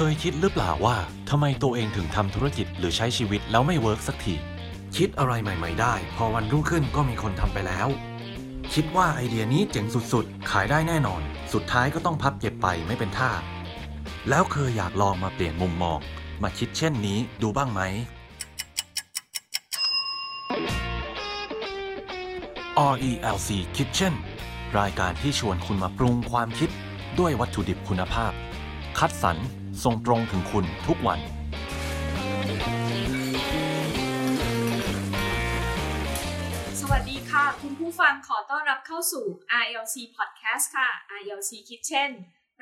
เคยคิดหรือเปล่าว่าทำไมตัวเองถึงทำธุรกิจหรือใช้ชีวิตแล้วไม่ work สักที คิดอะไรใหม่ ๆ ได้ พอวันรุ่งขึ้นก็มีคนทำไปแล้ว คิดว่าไอเดียนี้เจ๋งสุดๆ ขายได้แน่นอน สุดท้ายก็ต้องพับเก็บไปไม่เป็นท่า แล้วเคยอยากลองมาเปลี่ยนมุมมอง มาคิดเช่นนี้ดูบ้างไหม RELC Kitchen รายการที่ชวนคุณมาปรุงความคิดด้วยวัตถุดิบคุณภาพ คัดสรร ส่งตรงถึงคุณทุกวัน สวัสดีค่ะ คุณผู้ฟังขอต้อนรับเข้าสู่ ILC Podcast ค่ะ ILC Kitchen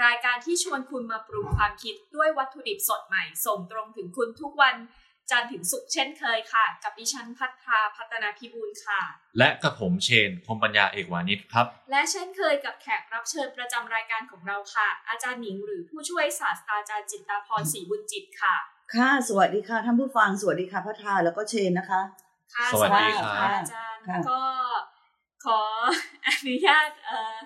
รายการที่ชวนคุณมาปรุงความคิดด้วยวัตถุดิบสดใหม่ ส่งตรงถึงคุณทุกวัน จันทร์ถึงศุกร์เช่นเคยค่ะ กับดิฉันพัฒนาพัฒนาพิบูลค่ะ และกับผมเชนพรหมปัญญาเอกวานิชครับ และเช่นเคยกับแขกรับเชิญประจำรายการของเราค่ะ อาจารย์หนิงหรือผู้ช่วยศาสตราจารย์จิตตาพรศรีบุญจิตค่ะ ค่ะ สวัสดีค่ะท่านผู้ฟังสวัสดีค่ะพัทธาแล้วก็เชนนะคะ ค่ะสวัสดีครับค่ะอาจารย์ค่ะก็ขออนุญาตเอ่อ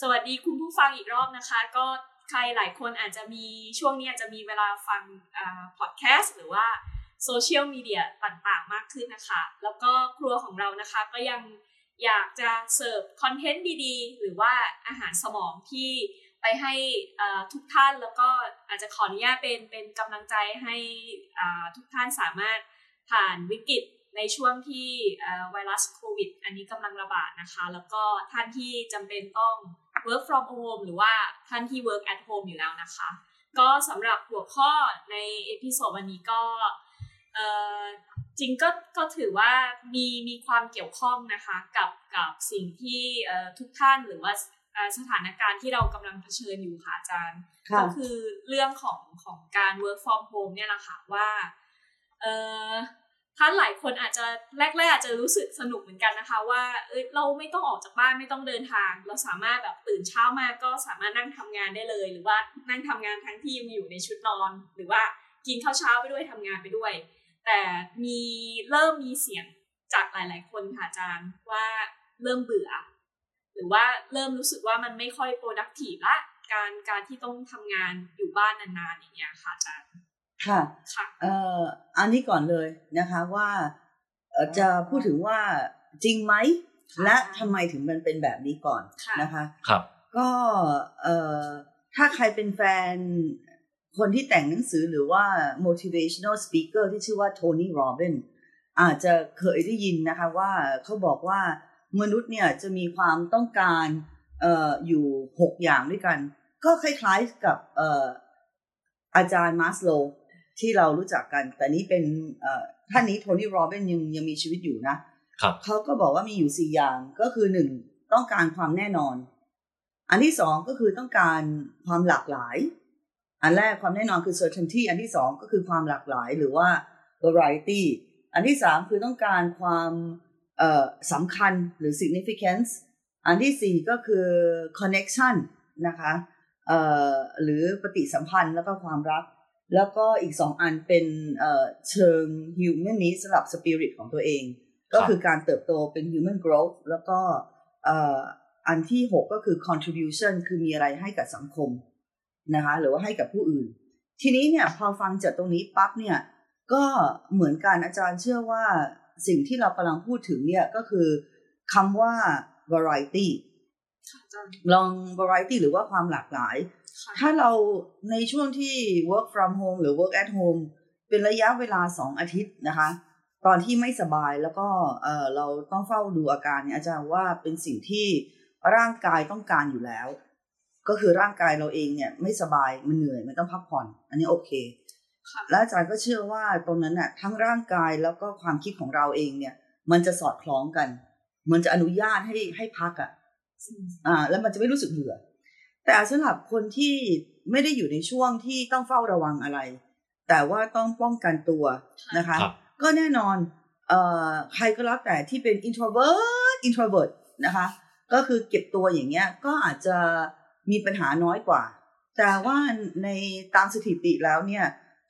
สวัสดีคุณผู้ฟังอีกรอบนะคะ ก็ใครหลายคนอาจจะมีช่วงนี้อาจจะมีเวลาฟังพอดแคสต์หรือว่า โซเชียลมีเดียต่างๆ มากขึ้นนะคะ แล้วก็ครัวของเรานะคะก็ยังอยากจะเสิร์ฟคอนเทนต์ดีๆ หรือว่าอาหารสมองที่ไปให้ทุกท่านแล้วก็อาจจะขออนุญาตเป็นเป็นกำลังใจให้ทุกท่านสามารถผ่านวิกฤตในช่วงที่ไวรัสโควิด อันนี้กำลังระบาดนะคะ แล้วก็ท่านที่จำเป็นต้อง work from home หรือว่าท่านที่ work at home อยู่แล้วนะคะ ก็สำหรับหัวข้อในepisode วันนี้ก็ จริงก็ก็ถือว่ามีมีความเกี่ยวข้องนะคะกับกับสิ่งที่เอ่อทุกท่านหรือว่าเอ่อสถานการณ์ที่เรากำลังเผชิญอยู่ค่ะอาจารย์ค่ะก็คือเรื่องของของการ work from home เนี่ยแหละค่ะว่าเอ่อท่านหลายคนอาจจะแรกๆอาจจะรู้สึกสนุกเหมือนกันนะคะ ว่าเอ้ยเราไม่ต้องออกจากบ้านไม่ต้องเดินทาง เราสามารถแบบตื่นเช้ามาก็สามารถนั่งทำงานได้เลย หรือว่านั่งทำงานทั้งที่ยังอยู่ในชุดนอน หรือว่ากินข้าวเช้าไปด้วยทำงานไปด้วย แต่มีเริ่มมีเสียงจากหลาย ๆ คนค่ะอาจารย์ว่าเริ่มเบื่อ หรือว่าเริ่มรู้สึกว่ามันไม่ค่อย productive ละการการที่ต้องทำงานอยู่บ้านนานๆอย่างเงี้ยค่ะอาจารย์ค่ะค่ะเอ่ออันนี้ก่อนเลยนะคะว่าเอ่อจะพูดถึงว่าจริงไหมค่ะและทำไมถึงมันเป็นแบบนี้ก่อนค่ะนะคะ ครับ ก็เอ่อถ้าใครเป็นแฟน คนที่แต่งหนังสือหรือว่า motivational speaker ที่ชื่อว่าโทนี่โรบินอาจจะเคยได้ยินนะคะว่าเขาบอกว่ามนุษย์เนี่ยจะมีความต้องการเอ่ออยู่หกอย่างด้วยกัน ก็คล้ายๆกับเอ่ออาจารย์มาสโลที่เรารู้จักกัน แต่นี้เป็นเอ่อท่านนี้โทนี่โรบินยังยังมีชีวิตอยู่นะครับเขาก็บอกว่ามีอยู่สี่อย่างก็คือหนึ่งต้องการความแน่นอน อันที่สองก็คือต้องการความหลากหลาย อันแรกความแน่นอนคือ certainty อันที่สองก็คือความหลากหลายหรือว่า variety อันที่สามคือต้องการความสำคัญหรือ significance อันที่สี่ก็คือ connection นะคะหรือปฏิสัมพันธ์แล้วก็ความรัก แล้วก็อีกสองอันเป็นเชิง human needs สำหรับ spirit ของตัวเอง ก็คือการเติบโตเป็น human growth แล้วก็อันที่6ก็คือ contribution คือมีอะไรให้กับสังคม นะคะหรือว่าให้กับผู้อื่น ทีนี้เนี่ยพอฟังจากตรงนี้ปั๊บเนี่ยก็เหมือนกันอาจารย์เชื่อว่าสิ่งที่เรากำลังพูดถึงเนี่ยก็คือคำว่า variety ค่ะอาจารย์ลอง variety หรือว่าความหลากหลายค่ะถ้าเราในช่วงที่ work from home หรือ work at home เป็นระยะเวลาสองอาทิตย์นะคะ ตอนที่ไม่สบายแล้วก็เออเราต้องเฝ้าดูอาการเนี่ยอาจารย์ว่าเป็นสิ่งที่ร่างกายต้องการอยู่แล้ว ก็คือร่างกายเราเองเนี่ยไม่สบายมันเหนื่อยมันต้องพักผ่อน อันนี้โอเคค่ะและอาจารย์ก็เชื่อว่าตรงนั้นน่ะทั้งร่างกายแล้วก็ความคิดของเราเองเนี่ย มันจะสอดคล้องกัน มันจะอนุญาตให้ให้พักอะอ่า แล้วมันจะไม่รู้สึกเบื่อ แต่สำหรับคนที่ไม่ได้อยู่ในช่วงที่ต้องเฝ้าระวังอะไร แต่ว่าต้องป้องกันตัวนะคะครับก็แน่นอนเอ่อใครก็แล้วแต่ที่เป็น introvert introvert นะคะ ก็คือเก็บตัวอย่างเงี้ยก็อาจจะ มีปัญหาน้อยกว่า แต่ว่าในตามสถิติแล้วเนี่ย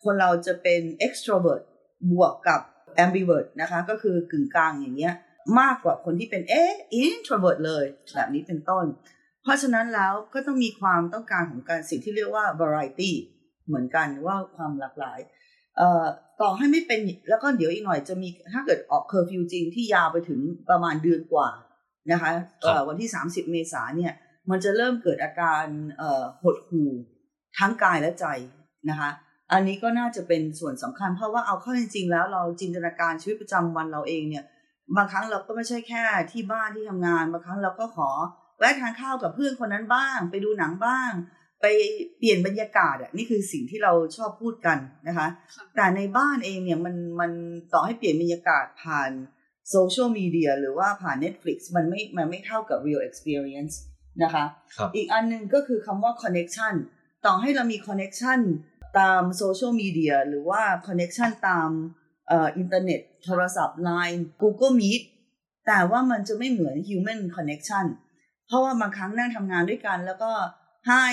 คนเราจะเป็น extrovert บวกกับ ambivert นะคะ ก็คือกึ่งกลางอย่างเงี้ย มากกว่าคนที่เป็นเอ๊ะ introvert เลย แบบนี้เป็นต้น เพราะฉะนั้นแล้วก็ต้องมีความต้องการของการสิ่งที่เรียกว่า variety เหมือนกันว่าความหลากหลายเอ่อต่อให้ไม่เป็นแล้วก็เดี๋ยวอีกหน่อยจะมีถ้าเกิดออกเคอร์ฟิวจริงที่ยาวไปถึงประมาณเดือนกว่านะคะวันที่ 30 เมษาเนี่ย มันจะเริ่มเกิดอาการเอ่อหดหู่ทั้งกายและใจนะคะ อันนี้ก็น่าจะเป็นส่วนสำคัญ เพราะว่าเอาเข้าจริงๆแล้วเราจินตนาการชีวิตประจำวันเราเองเนี่ย บางครั้งเราก็ไม่ใช่แค่ที่บ้านที่ทำงาน บางครั้งเราก็ขอแวะทานข้าวกับเพื่อนคนนั้นบ้าง ไปดูหนังบ้าง ไปเปลี่ยนบรรยากาศอะนี่คือสิ่งที่เราชอบพูดกันนะคะค่ะแต่ในบ้านเองเนี่ยมันมันต่อให้เปลี่ยนบรรยากาศผ่านโซเชียลมีเดียหรือว่าผ่าน Netflix มันไม่มันไม่เท่ากับ real experience นะคะครับอีกอันหนึ่งก็คือคำว่า connection ต่อให้เรามี connection ตามโซเชียลมีเดียหรือว่า connection ตามเอ่ออินเทอร์เน็ตโทรศัพท์ Line Google Meet แต่ว่ามันจะไม่เหมือน human connection เพราะว่าบางครั้งนั่งทำงานด้วยกันแล้วก็ hi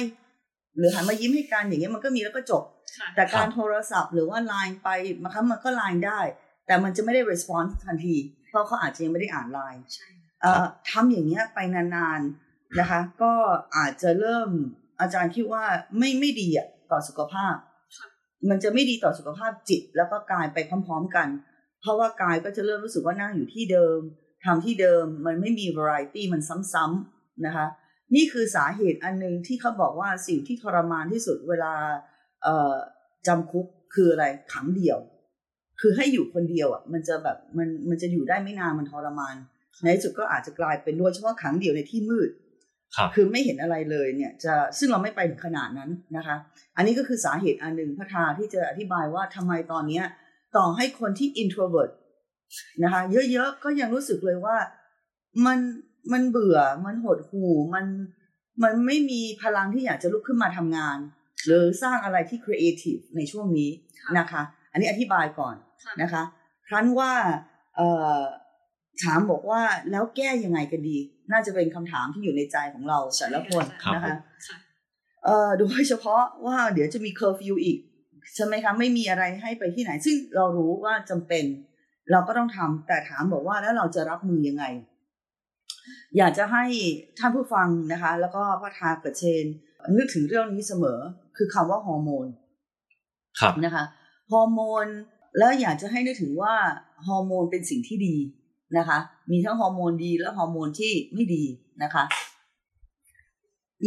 หรือหันมายิ้มให้กันอย่างเงี้ยมันก็มีแล้วก็จบค่ะแต่การครับโทรศัพท์หรือว่า Line ไปบางครั้งมันก็ Line ได้ แต่มันจะไม่ได้ response ทันที เพราะเขาอาจจะยังไม่ได้อ่าน Line ใช่เอ่อทำอย่างเงี้ยไปนานๆ นะคะ ก็อาจจะเริ่มอาจารย์คิดว่าไม่ไม่ดีอะต่อสุขภาพ มันจะไม่ดีต่อสุขภาพจิต แล้วก็กายไปพร้อมๆกัน เพราะว่ากายก็จะเริ่มรู้สึกว่านั่งอยู่ที่เดิมทำที่เดิมมันไม่มี variety มันซ้ำๆนะคะ นี่คือสาเหตุอันหนึ่งที่เขาบอกว่าสิ่งที่ทรมานที่สุดเวลาเอ่อจำคุกคืออะไรขังเดี่ยว คือให้อยู่คนเดียวอะมันจะแบบมันมันจะอยู่ได้ไม่นานมันทรมาน ในที่สุดก็อาจจะกลายเป็นโดยเฉพาะขังเดี่ยวในที่มืด ครับคือไม่เห็นอะไรเลยเนี่ยจะซึ่งเราไม่ไปถึงขนาดนั้นนะคะ อันนี้ก็คือสาเหตุอันหนึ่งพระทาที่จะอธิบายว่าทำไมตอนเนี้ยต่อให้คนที่ introvert นะคะ เยอะๆก็ยังรู้สึกเลยว่ามันมันเบื่อมันหดหู่มันมันไม่มีพลังที่อยากจะลุกขึ้นมาทำงาน หรือสร้างอะไรที่ creative ในช่วงนี้ค่ะนะคะ อันนี้อธิบายก่อนค่ะนะคะ ครั้นว่าเอ่อถามบอกว่าแล้วแก้ยังไงกันดี น่าจะเป็นคำถามที่อยู่ในใจของเราแต่ละคนครับนะคะค่ะเอ่อโดยเฉพาะว่าเดี๋ยวจะมีเคอร์ฟิวอีกใช่ไหมคะไม่มีอะไรให้ไปที่ไหน ซึ่งเรารู้ว่าจำเป็น เราก็ต้องทำแต่ถามบอกว่าแล้วเราจะรับมือยังไง อยากจะให้ท่านผู้ฟังนะคะ แล้วก็พระทากับเชนนึกถึงเรื่องนี้เสมอ คือคำว่าฮอร์โมนครับนะคะฮอร์โมนแล้วอยากจะให้นึกถึงว่าฮอร์โมนเป็นสิ่งที่ดี นะคะ มีทั้งฮอร์โมนดีและฮอร์โมนที่ไม่ดีนะคะ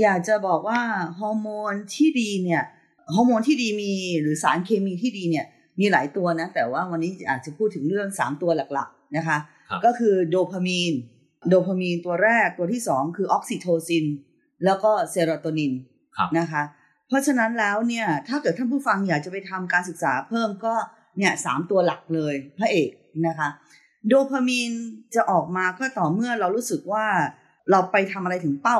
อยากจะบอกว่าฮอร์โมนที่ดีเนี่ยฮอร์โมนที่ดีมีหรือสารเคมีที่ดีเนี่ย มีหลายตัวนะ แต่ว่าวันนี้อาจจะพูดถึงเรื่องสามตัวหลักๆนะคะครับก็คือโดพามีน โดพามีนตัวแรกตัวที่สองคือออกซิโทซิน แล้วก็เซโรโทนินครับนะคะ เพราะฉะนั้นแล้วเนี่ย ถ้าเกิดท่านผู้ฟังอยากจะไปทำการศึกษาเพิ่มก็เนี่ยสามตัวหลักเลยพระเอกนะคะ โดพามีนจะออกมาก็ต่อเมื่อเรารู้สึกว่าเราไปทำอะไรถึงเป้า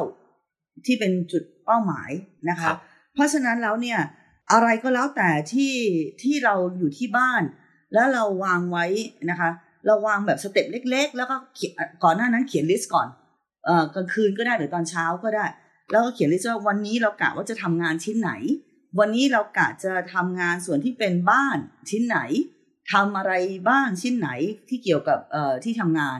ที่เป็นจุดเป้าหมายนะคะครับเพราะฉะนั้นแล้วเนี่ยอะไรก็แล้วแต่ที่ที่เราอยู่ที่บ้าน แล้วเราวางไว้นะคะ เราวางแบบ step เล็ก ๆ แล้วก็เขียนก่อนหน้านั้นเขียน list ก่อนเอ่อกลางคืนก็ได้หรือตอนเช้าก็ได้ แล้วก็เขียน list ว่าวันนี้เรากะว่าจะทำงานชิ้นไหน วันนี้เรากะจะทำงานส่วนที่เป็นบ้านชิ้นไหน ทำอะไรบ้างชิ้นไหนที่เกี่ยวกับเอ่อที่ทำงาน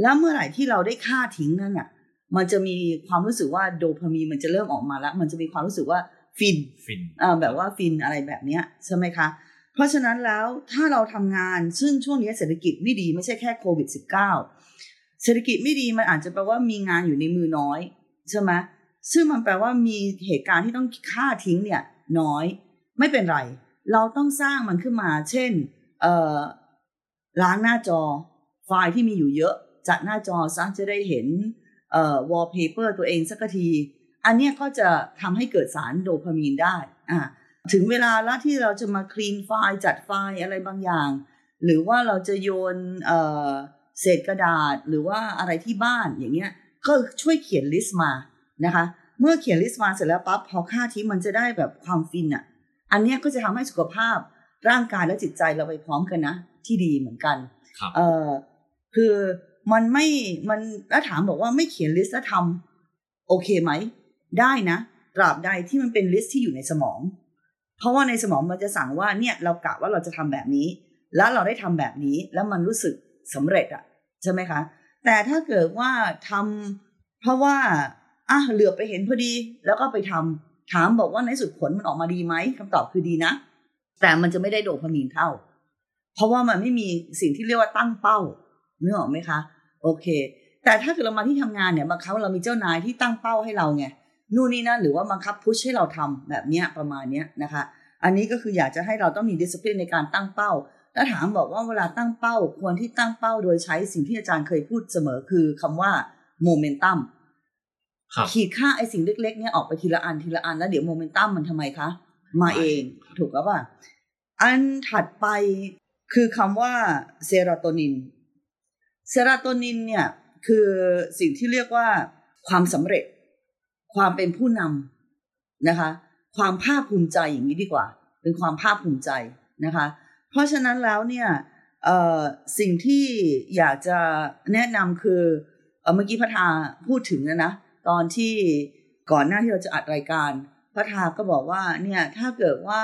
แล้วเมื่อไหร่ที่เราได้ค่าทิ้งนั่นน่ะมันจะมีความรู้สึกว่าโดพามีนมันจะเริ่มออกมาแล้ว มันจะมีความรู้สึกว่าฟินฟินอ่าแบบว่าฟินอะไรแบบเนี้ยใช่ไหมคะ เพราะฉะนั้นแล้วถ้าเราทำงานซึ่งช่วงนี้เศรษฐกิจไม่ดีไม่ใช่แค่โควิด -19 เศรษฐกิจไม่ดีมันอาจจะแปลว่ามีงานอยู่ในมือน้อยใช่ไหมซึ่งมันแปลว่ามีเหตุการณ์ที่ต้องค่าทิ้งเนี่ยน้อย ไม่เป็นไร เราต้องสร้างมันขึ้นมา เช่น เอ่อล้างหน้าจอไฟล์ที่มีอยู่เยอะ จัดหน้าจอซะจะได้เห็นเอ่อ wallpaper ตัวเองสักที อันนี้ก็จะทำให้เกิดสารโดพามีนได้อ่าถึงเวลาแล้วที่เราจะมาคลีนไฟล์จัดไฟล์อะไรบางอย่าง หรือว่าเราจะโยนเอ่อเศษกระดาษหรือว่าอะไรที่บ้านอย่างเงี้ยก็ช่วยเขียน list มานะคะ เมื่อเขียน list มาเสร็จแล้วปั๊บพอฆ่าทิ้งมันจะได้แบบความฟินอะ อันเนี้ยก็จะทำให้สุขภาพ ร่างกายและจิตใจเราไปพร้อมกันนะ ที่ดีเหมือนกันครับเออคือมันไม่มันแล้วถามบอกว่าไม่เขียน list แล้วทำโอเคไหม ได้นะ ตราบใดที่มันเป็น list ที่อยู่ในสมอง เพราะว่าในสมองมันจะสั่งว่าเนี่ยเรากะว่าเราจะทำแบบนี้ แล้วเราได้ทำแบบนี้แล้วมันรู้สึกสำเร็จอะใช่ไหมคะ แต่ถ้าเกิดว่าทำเพราะว่าอะเหลือบไปเห็นพอดี แล้วก็ไปทำถามบอกว่าในสุดผลมันออกมาดีไหมคำตอบคือดีนะ แต่มันจะไม่ได้โดพามีนเท่า เพราะว่ามันไม่มีสิ่งที่เรียกว่าตั้งเป้านึกออกไหมคะ โอเค แต่ถ้าเกิดเรามาที่ทำงานเนี่ยบางครั้งเรามีเจ้านายที่ตั้งเป้าให้เราไงนู่นนี่นั่นหรือว่าบังคับพุชให้เราทำแบบเนี้ยประมาณเนี้ยนะคะ อันนี้ก็คืออยากจะให้เราต้องมีดิส c พลินในการตั้งเป้าแล้วถามบอกว่าเวลาตั้งเป้าควรที่ตั้งเป้าโดยใช้สิ่งที่อาจารย์เคยพูดเสมอคือคำว่าโมเมนตัมครับขีดฆ่าไอ้สิ่งเล็กๆเนี่ยออกไปทีละอันทีละอันแล้วเดี๋ยวโมเมนตัมมันทำไมคะ มาเอง ถูกแล้วป่ะอันถัดไปคือคำว่าเซโรโทนิน เซโรโทนินเนี่ยคือสิ่งที่เรียกว่าความสำเร็จ ความเป็นผู้นำนะคะ ความภาคภูมิใจอย่างนี้ดีกว่า เป็นความภาคภูมิใจนะคะ เพราะฉะนั้นแล้วเนี่ยเอ่อสิ่งที่อยากจะแนะนำคือเอ่อเมื่อกี้พระทาพูดถึงนะนะ ตอนที่ก่อนหน้าที่เราจะอัดรายการ พระทาก็บอกว่าเนี่ยถ้าเกิดว่า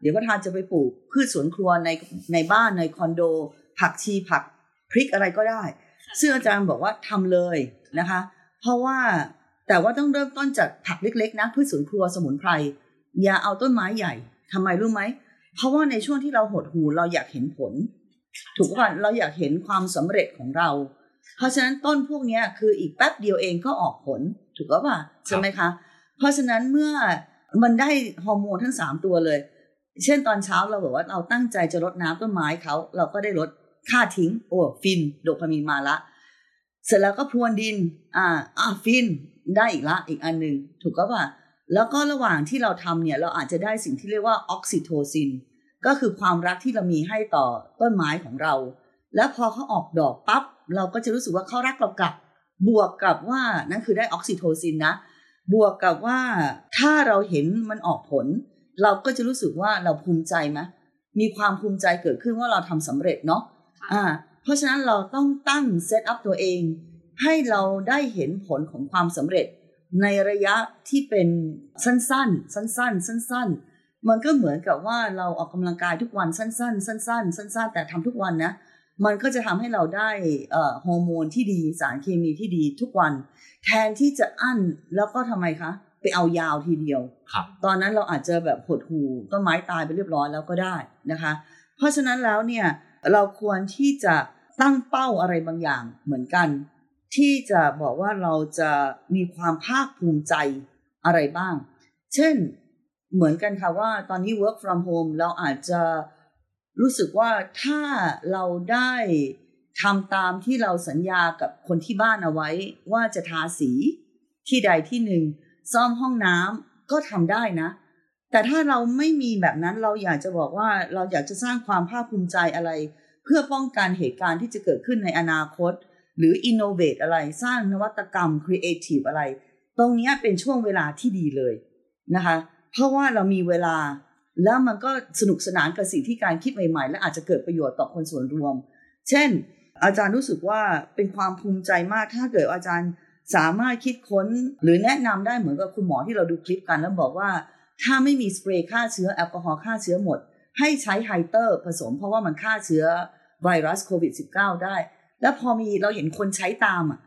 เดี๋ยวพระทาจะไปปลูกพืชสวนครัวในในบ้านในคอนโด ผักชีผักพริกอะไรก็ได้ ซึ่งอาจารย์บอกว่าทำเลยนะคะ เพราะว่าแต่ว่าต้องเริ่มต้นจากผักเล็กๆนะพืชสวนครัวสมุนไพรอย่าเอาต้นไม้ใหญ่ทำไมรู้ไหมเพราะว่าในช่วงที่เราหดหูเราอยากเห็นผล ถูกป่ะเราอยากเห็นความสำเร็จของเรา เพราะฉะนั้นต้นพวกเนี้ยคืออีกแป๊บเดียวเองก็ออกผลถูกป่ะใช่ไหมคะ เพราะฉะนั้นเมื่อมันได้ฮอร์โมนทั้งสามตัวเลย เช่นตอนเช้าเราบอกว่าเราตั้งใจจะรดน้ำต้นไม้เขาเราก็ได้ลดฆ่าทิ้ง โอ้ฟิน โดพามีนมาละ เสร็จแล้วก็พรวนดิน อ่าอ่าฟินได้อีกละอีกอันหนึ่งถูกก็ป่ะแล้วก็ระหว่างที่เราทำเนี่ยเราอาจจะได้สิ่งที่เรียกว่าออกซิโทซิน ก็คือความรักที่เรามีให้ต่อต้นไม้ของเรา แล้วพอเขาออกดอกปั๊บเราก็จะรู้สึกว่าเขารักเรากลับบวกกับว่านั่นคือได้ออกซิโทซินนะ บวกกับว่าถ้าเราเห็นมันออกผล เราก็จะรู้สึกว่าเราภูมิใจไหมมีความภูมิใจเกิดขึ้นว่าเราทำสำเร็จเนาะอ่า เพราะฉะนั้นเราต้องตั้ง set up ตัวเอง ให้เราได้เห็นผลของความสำเร็จ ในระยะที่เป็นสั้นๆ สั้นๆ สั้นๆ มันก็เหมือนกับว่าเราออกกำลังกายทุกวันสั้น ๆ สั้น ๆ สั้น ๆ แต่ทำทุกวันนะ มันก็จะทำให้เราได้เอ่อฮอร์โมนที่ดีสารเคมีที่ดีทุกวัน แทนที่จะอั้นแล้วก็ทำไมคะ ไปเอายาวทีเดียวครับตอนนั้นเราอาจจะแบบหดหูต้นไม้ตายไปเรียบร้อยแล้วก็ได้นะคะ เพราะฉะนั้นแล้วเนี่ยเราควรที่จะตั้งเป้าอะไรบางอย่างเหมือนกัน ที่จะบอกว่าเราจะมีความภาคภูมิใจอะไรบ้าง เช่นเหมือนกันค่ะว่าตอนนี้ work from home เราอาจจะ รู้สึกว่าถ้าเราได้ทำตามที่เราสัญญากับคนที่บ้านเอาไว้ ว่าจะทาสีที่ใดที่หนึ่ง ซ่อมห้องน้ำก็ทำได้นะ แต่ถ้าเราไม่มีแบบนั้นเราอยากจะบอกว่าเราอยากจะสร้างความภาคภูมิใจอะไร เพื่อป้องกันเหตุการณ์ที่จะเกิดขึ้นในอนาคต หรือ innovate อะไรสร้างนวัตกรรม creative อะไร ตรงนี้เป็นช่วงเวลาที่ดีเลยนะคะ เพราะว่าเรามีเวลา แล้วมันก็สนุกสนานกับสิ่งที่การคิดใหม่ๆ และอาจจะเกิดประโยชน์ต่อคนส่วนรวม เช่น อาจารย์รู้สึกว่าเป็นความภูมิใจมากถ้าเกิดอาจารย์สามารถคิดค้นหรือแนะนำได้เหมือนกับคุณหมอที่เราดูคลิปกันแล้วบอกว่า ถ้าไม่มีสเปรย์ฆ่าเชื้อแอลกอฮอล์ฆ่าเชื้อหมด ให้ใช้ไฮเตอร์ผสมเพราะว่ามันฆ่าเชื้อไวรัสโควิด -19 ได้ แล้วพอมีเราเห็นคนใช้ตามอะ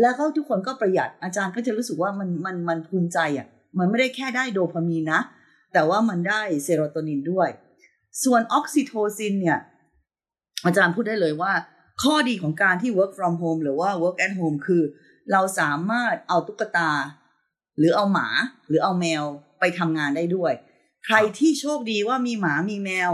แล้วก็ทุกคนก็ประหยัดอาจารย์ก็จะรู้สึกว่ามันมันมันภูมิใจอะมันไม่ได้แค่ได้โดพามีนนะ แต่ว่ามันได้เซโรโทนินด้วย ส่วนออกซิโทซินเนี่ยอาจารย์พูดได้เลยว่า ข้อดีของการที่ work from home หรือว่า work at home คือ เราสามารถเอาตุ๊กตา หรือเอาหมาหรือเอาแมวไปทำงานได้ด้วย ใครที่โชคดีว่ามีหมามีแมว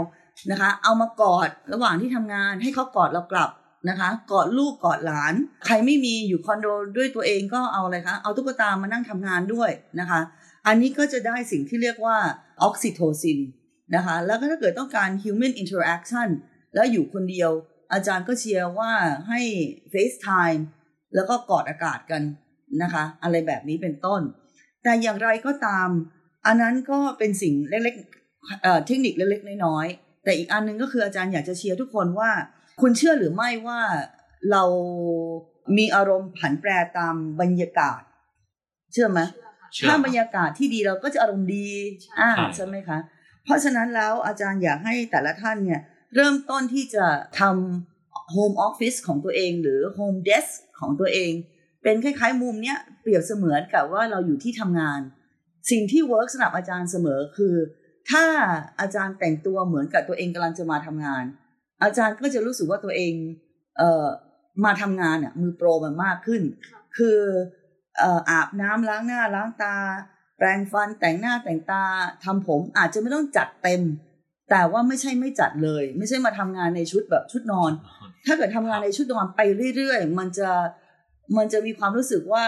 นะคะ เอามากอดระหว่างที่ทำงานให้เขากอดเรากลับนะคะกอดลูกกอดหลาน ใครไม่มีอยู่คอนโดด้วยตัวเองก็เอาอะไรคะ เอาตุ๊กตามานั่งทำงานด้วยนะคะ อันนี้ก็จะได้สิ่งที่เรียกว่าออกซิโทซินนะคะแล้วก็ถ้าเกิดต้องการ human interaction แล้วอยู่คนเดียว อาจารย์ก็เชียร์ว่าให้ FaceTime แล้วก็กอดอากาศกันนะคะอะไรแบบนี้เป็นต้น แต่อย่างไรก็ตาม อันนั้นก็เป็นสิ่งเล็กๆเเทคนิคเล็กๆน้อยๆแต่อีกอันหนึงก็คืออาจารย์อยากจะเชียร์ทุกคนว่า คุณเชื่อหรือไม่ว่าเรามีอารมณ์ผันแปรตามบรรยากาศ เชื่อไหม ถ้าครับบรรยากาศที่ดีเราก็จะอารมณ์ดีใช่อ่าครับใช่ไหมคะ เพราะฉะนั้นแล้วอาจารย์อยากให้แต่ละท่านเนี่ยเริ่มต้นที่จะทำ home office ของตัวเอง หรือ home desk ของตัวเอง เป็นคล้ายๆ มุมเนี้ยเปรียบเสมือนกับว่าเราอยู่ที่ทำงาน สิ่งที่ work สำหรับอาจารย์เสมอคือ ถ้าอาจารย์แต่งตัวเหมือนกับตัวเองกำลังจะมาทำงาน อาจารย์ก็จะรู้สึกว่าตัวเองเอ่อมาทำงานเนี่ยมือโปรมันมากขึ้น คือเอ่ออาบน้ำล้างหน้าล้างตา แปรงฟันแต่งหน้าแต่งตาทำผมอาจจะไม่ต้องจัดเต็ม แต่ว่าไม่ใช่ไม่จัดเลย ไม่ใช่มาทำงานในชุดแบบชุดนอน ถ้าเกิดทำงานในชุดนอนไปเรื่อยๆ มันจะมันจะมีความรู้สึกว่า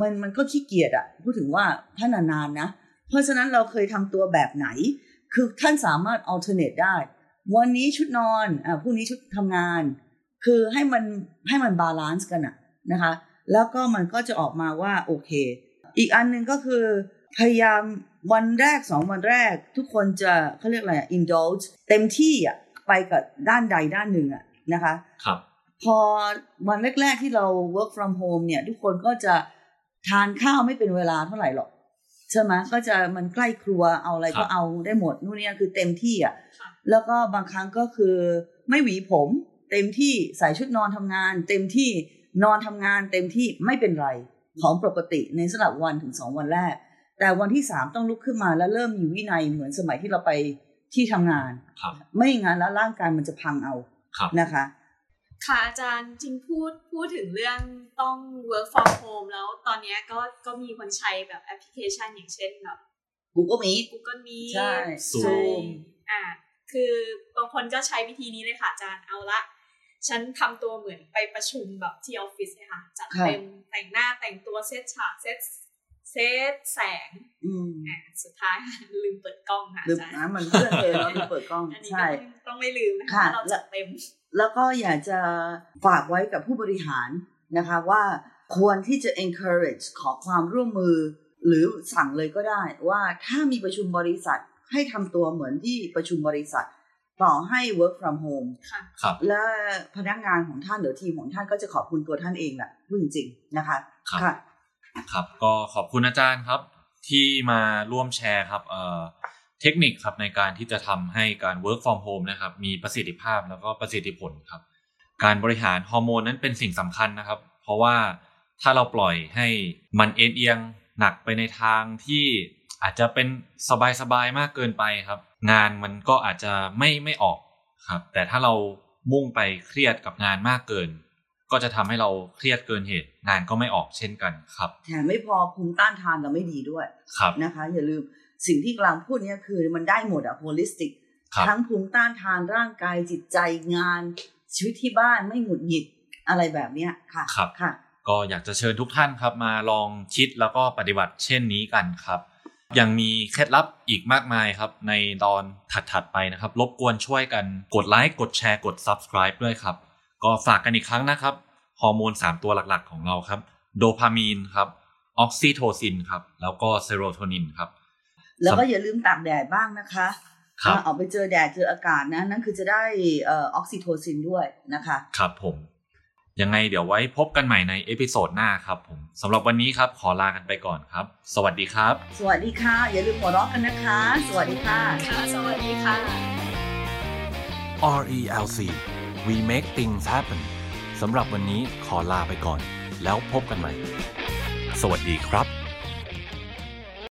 มันมันก็ขี้เกียจอะพูดถึงว่าถ้านานๆนะ เพราะฉะนั้นเราเคยทำตัวแบบไหน คือท่านสามารถ alternate ได้ วันนี้ชุดนอนอ่าพรุ่งนี้ชุดทำงาน คือให้มันให้มัน balance กันอะนะคะ แล้วก็มันก็จะออกมาว่าโอเค อีกอันหนึ่งก็คือ พยายามวันแรกสองวันแรก ทุกคนจะเขาเรียกอะไรอะ indulge เต็มที่อะไปกับด้านใดด้านหนึ่งอะนะคะครับพอวันแรก ๆ ที่เรา work from home เนี่ย ทุกคนก็จะทานข้าวไม่เป็นเวลาเท่าไหร่หรอกใช่ไหมก็จะมันใกล้ครัวเอาอะไรครัก็บเอาได้หมดนู่นนี่คือเต็มที่อะค่ะแล้วก็บางครั้งก็คือไม่หวีผม เต็มที่ใส่ชุดนอนทำงาน เต็มที่ นอนทำงานเต็มที่ไม่เป็นไรของปกติในสำหรับวันถึงสองวันแรก แต่วันที่สามต้องลุกขึ้นมาแล้วเริ่มมีวินัยเหมือนสมัยที่เราไปที่ทำงานครับไม่อย่างนั้นแล้วร่างกายมันจะพังเอาครับนะคะ ค่ะอาจารย์จริงพูดพูดถึงเรื่องต้อง work from home แล้วตอนเนี้ยก็ก็มีคนใช้แบบแอปพลิเคชันอย่างเช่นแบบ Google Meet Google Meet ใช่ Zoom ใช่อ่าคือบางคนก็ใช้วิธีนี้เลยค่ะอาจารย์เอาละ ฉันทำตัวเหมือนไปประชุมแบบที่ออฟฟิศเลยค่ะจัดค่ะเต็มแต่งหน้าแต่งตัวเซตฉากเซตเซตแสงอืมอะสุดท้ายลืมเปิดกล้องค่ะหรืออาจารย์นะมันเพื่อนเธอเนาะที่เปิดกล้องอันนี้ใช่ก็ต้องต้องไม่ลืมนะคะค่ะว่าเราจัดเต็ม แล้วก็อยากจะฝากไว้กับผู้บริหารนะคะว่าควรที่จะ encourage ขอความร่วมมือ หรือสั่งเลยก็ได้ว่าถ้ามีประชุมบริษัทให้ทำตัวเหมือนที่ประชุมบริษัท ต่อให้ work from home ค่ะครับ และพนักงานของท่านหรือทีมของท่านก็จะขอบคุณตัวท่านเองแหละพูดจริงๆนะคะครับค่ะครับ ก็ขอบคุณอาจารย์ครับที่มาร่วมแชร์ครับเอ่อเทคนิคครับในการที่จะทำให้การ work from home นะครับ มีประสิทธิภาพแล้วก็ประสิทธิผลครับ การบริหารฮอร์โมนนั้นเป็นสิ่งสำคัญนะครับ เพราะว่าถ้าเราปล่อยให้มันเอ็นเอียงหนักไปในทางที่ อาจจะเป็นสบายๆมากเกินไปครับ งานมันก็อาจจะไม่ไม่ออกครับ แต่ถ้าเรามุ่งไปเครียดกับงานมากเกิน ก็จะทำให้เราเครียดเกินเหตุ งานก็ไม่ออกเช่นกันครับแถมไม่พอภูมิต้านทานเราไม่ดีด้วยครับนะคะ อย่าลืมสิ่งที่กำลังพูดเนี่ยคือมันได้หมดอะ holistic ครับทั้งภูมิต้านทานร่างกายจิตใจงาน ชีวิตที่บ้านไม่หงุดหงิดอะไรแบบเนี้ยค่ะครับค่ะ ก็อยากจะเชิญทุกท่านครับมาลองคิดแล้วก็ปฏิบัติเช่นนี้กันครับ ยังมีเคล็ดลับอีกมากมายครับ ในตอนถัดๆไปนะครับ รบกวนช่วยกันกดไลค์กดแชร์กด subscribe ด้วยครับ ก็ฝากกันอีกครั้งนะครับ ฮอร์โมน 3 ตัวหลักๆ ของเราครับ โดพามีนครับออกซิโทซินครับ แล้วก็เซโรโทนินครับ แล้วก็อย่าลืมตากแดดบ้างนะคะครับอ่าออกไปเจอแดดเจออากาศนะ นั่นคือจะได้เออออกซิโทซินด้วยนะคะ ครับผม ยังไงเดี๋ยวไว้พบกันใหม่ใน episode หน้าครับผมสำหรับวันนี้ครับขอลากันไปก่อนครับ สวัสดีครับ สวัสดีค่ะ อย่าลืมหัวเราะกันนะคะ สวัสดีค่ะค่ะสวัสดีค่ะ RELC We Make Things Happen สำหรับวันนี้ขอลาไปก่อน แล้วพบกันใหม่ สวัสดีครับ